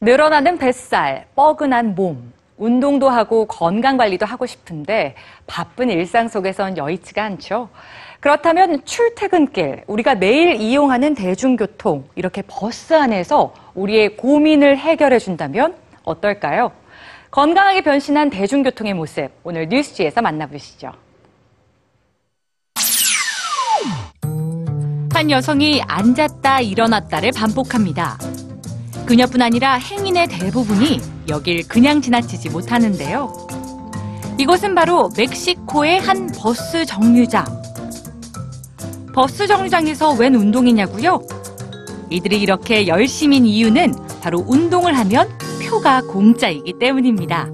늘어나는 뱃살, 뻐근한 몸, 운동도 하고 건강 관리도 하고 싶은데 바쁜 일상 속에선 여의치가 않죠. 그렇다면 출퇴근길, 우리가 매일 이용하는 대중교통, 이렇게 버스 안에서 우리의 고민을 해결해 준다면 어떨까요? 건강하게 변신한 대중교통의 모습, 오늘 뉴스지에서 만나보시죠. 한 여성이 앉았다 일어났다를 반복합니다. 그녀뿐 아니라 행인의 대부분이 여길 그냥 지나치지 못하는데요. 이곳은 바로 멕시코의 한 버스 정류장. 버스 정류장에서 웬 운동이냐고요? 이들이 이렇게 열심인 이유는 바로 운동을 하면 표가 공짜이기 때문입니다.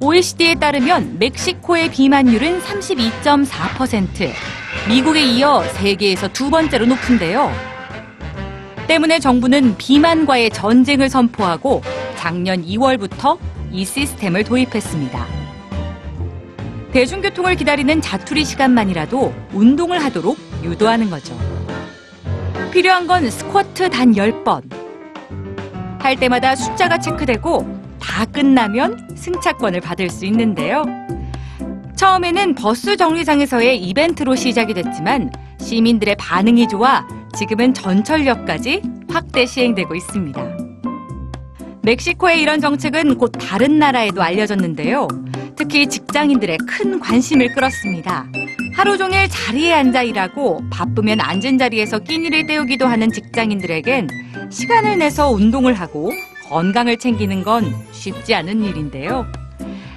OECD에 따르면 멕시코의 비만율은 32.4%, 미국에 이어 세계에서 두 번째로 높은데요. 때문에 정부는 비만과의 전쟁을 선포하고 작년 2월부터 이 시스템을 도입했습니다. 대중교통을 기다리는 자투리 시간만이라도 운동을 하도록 유도하는 거죠. 필요한 건 스쿼트 단 10번. 할 때마다 숫자가 체크되고 다 끝나면 승차권을 받을 수 있는데요. 처음에는 버스 정류장에서의 이벤트로 시작이 됐지만 시민들의 반응이 좋아 지금은 전철역까지 확대 시행되고 있습니다. 멕시코의 이런 정책은 곧 다른 나라에도 알려졌는데요. 특히 직장인들의 큰 관심을 끌었습니다. 하루 종일 자리에 앉아 일하고 바쁘면 앉은 자리에서 끼니를 때우기도 하는 직장인들에겐 시간을 내서 운동을 하고 건강을 챙기는 건 쉽지 않은 일인데요.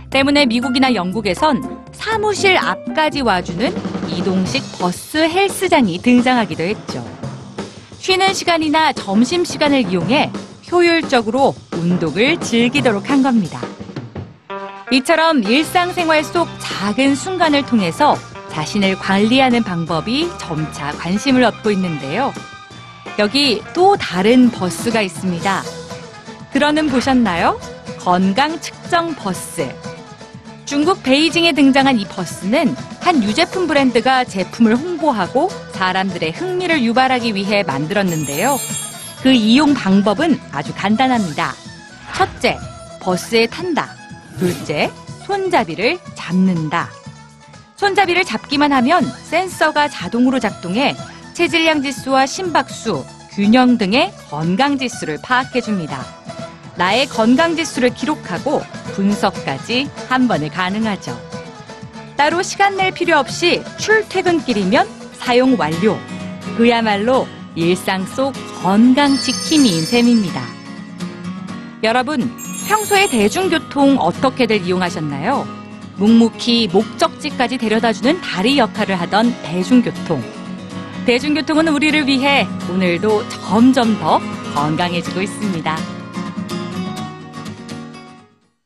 때문에 미국이나 영국에선 사무실 앞까지 와주는 이동식 버스 헬스장이 등장하기도 했죠. 쉬는 시간이나 점심 시간을 이용해 효율적으로 운동을 즐기도록 한 겁니다. 이처럼 일상생활 속 작은 순간을 통해서 자신을 관리하는 방법이 점차 관심을 얻고 있는데요. 여기 또 다른 버스가 있습니다. 들어는 보셨나요? 건강 측정 버스. 중국 베이징에 등장한 이 버스는 한 유제품 브랜드가 제품을 홍보하고 사람들의 흥미를 유발하기 위해 만들었는데요. 그 이용 방법은 아주 간단합니다. 첫째, 버스에 탄다. 둘째, 손잡이를 잡는다. 손잡이를 잡기만 하면 센서가 자동으로 작동해 체질량 지수와 심박수, 균형 등의 건강 지수를 파악해 줍니다. 나의 건강 지수를 기록하고 분석까지 한 번에 가능하죠. 따로 시간 낼 필요 없이 출퇴근길이면 사용 완료. 그야말로 일상 속 건강 지킴이인 셈입니다. 여러분, 평소에 대중교통 어떻게들 이용하셨나요? 묵묵히 목적지까지 데려다주는 다리 역할을 하던 대중교통. 대중교통은 우리를 위해 오늘도 점점 더 건강해지고 있습니다.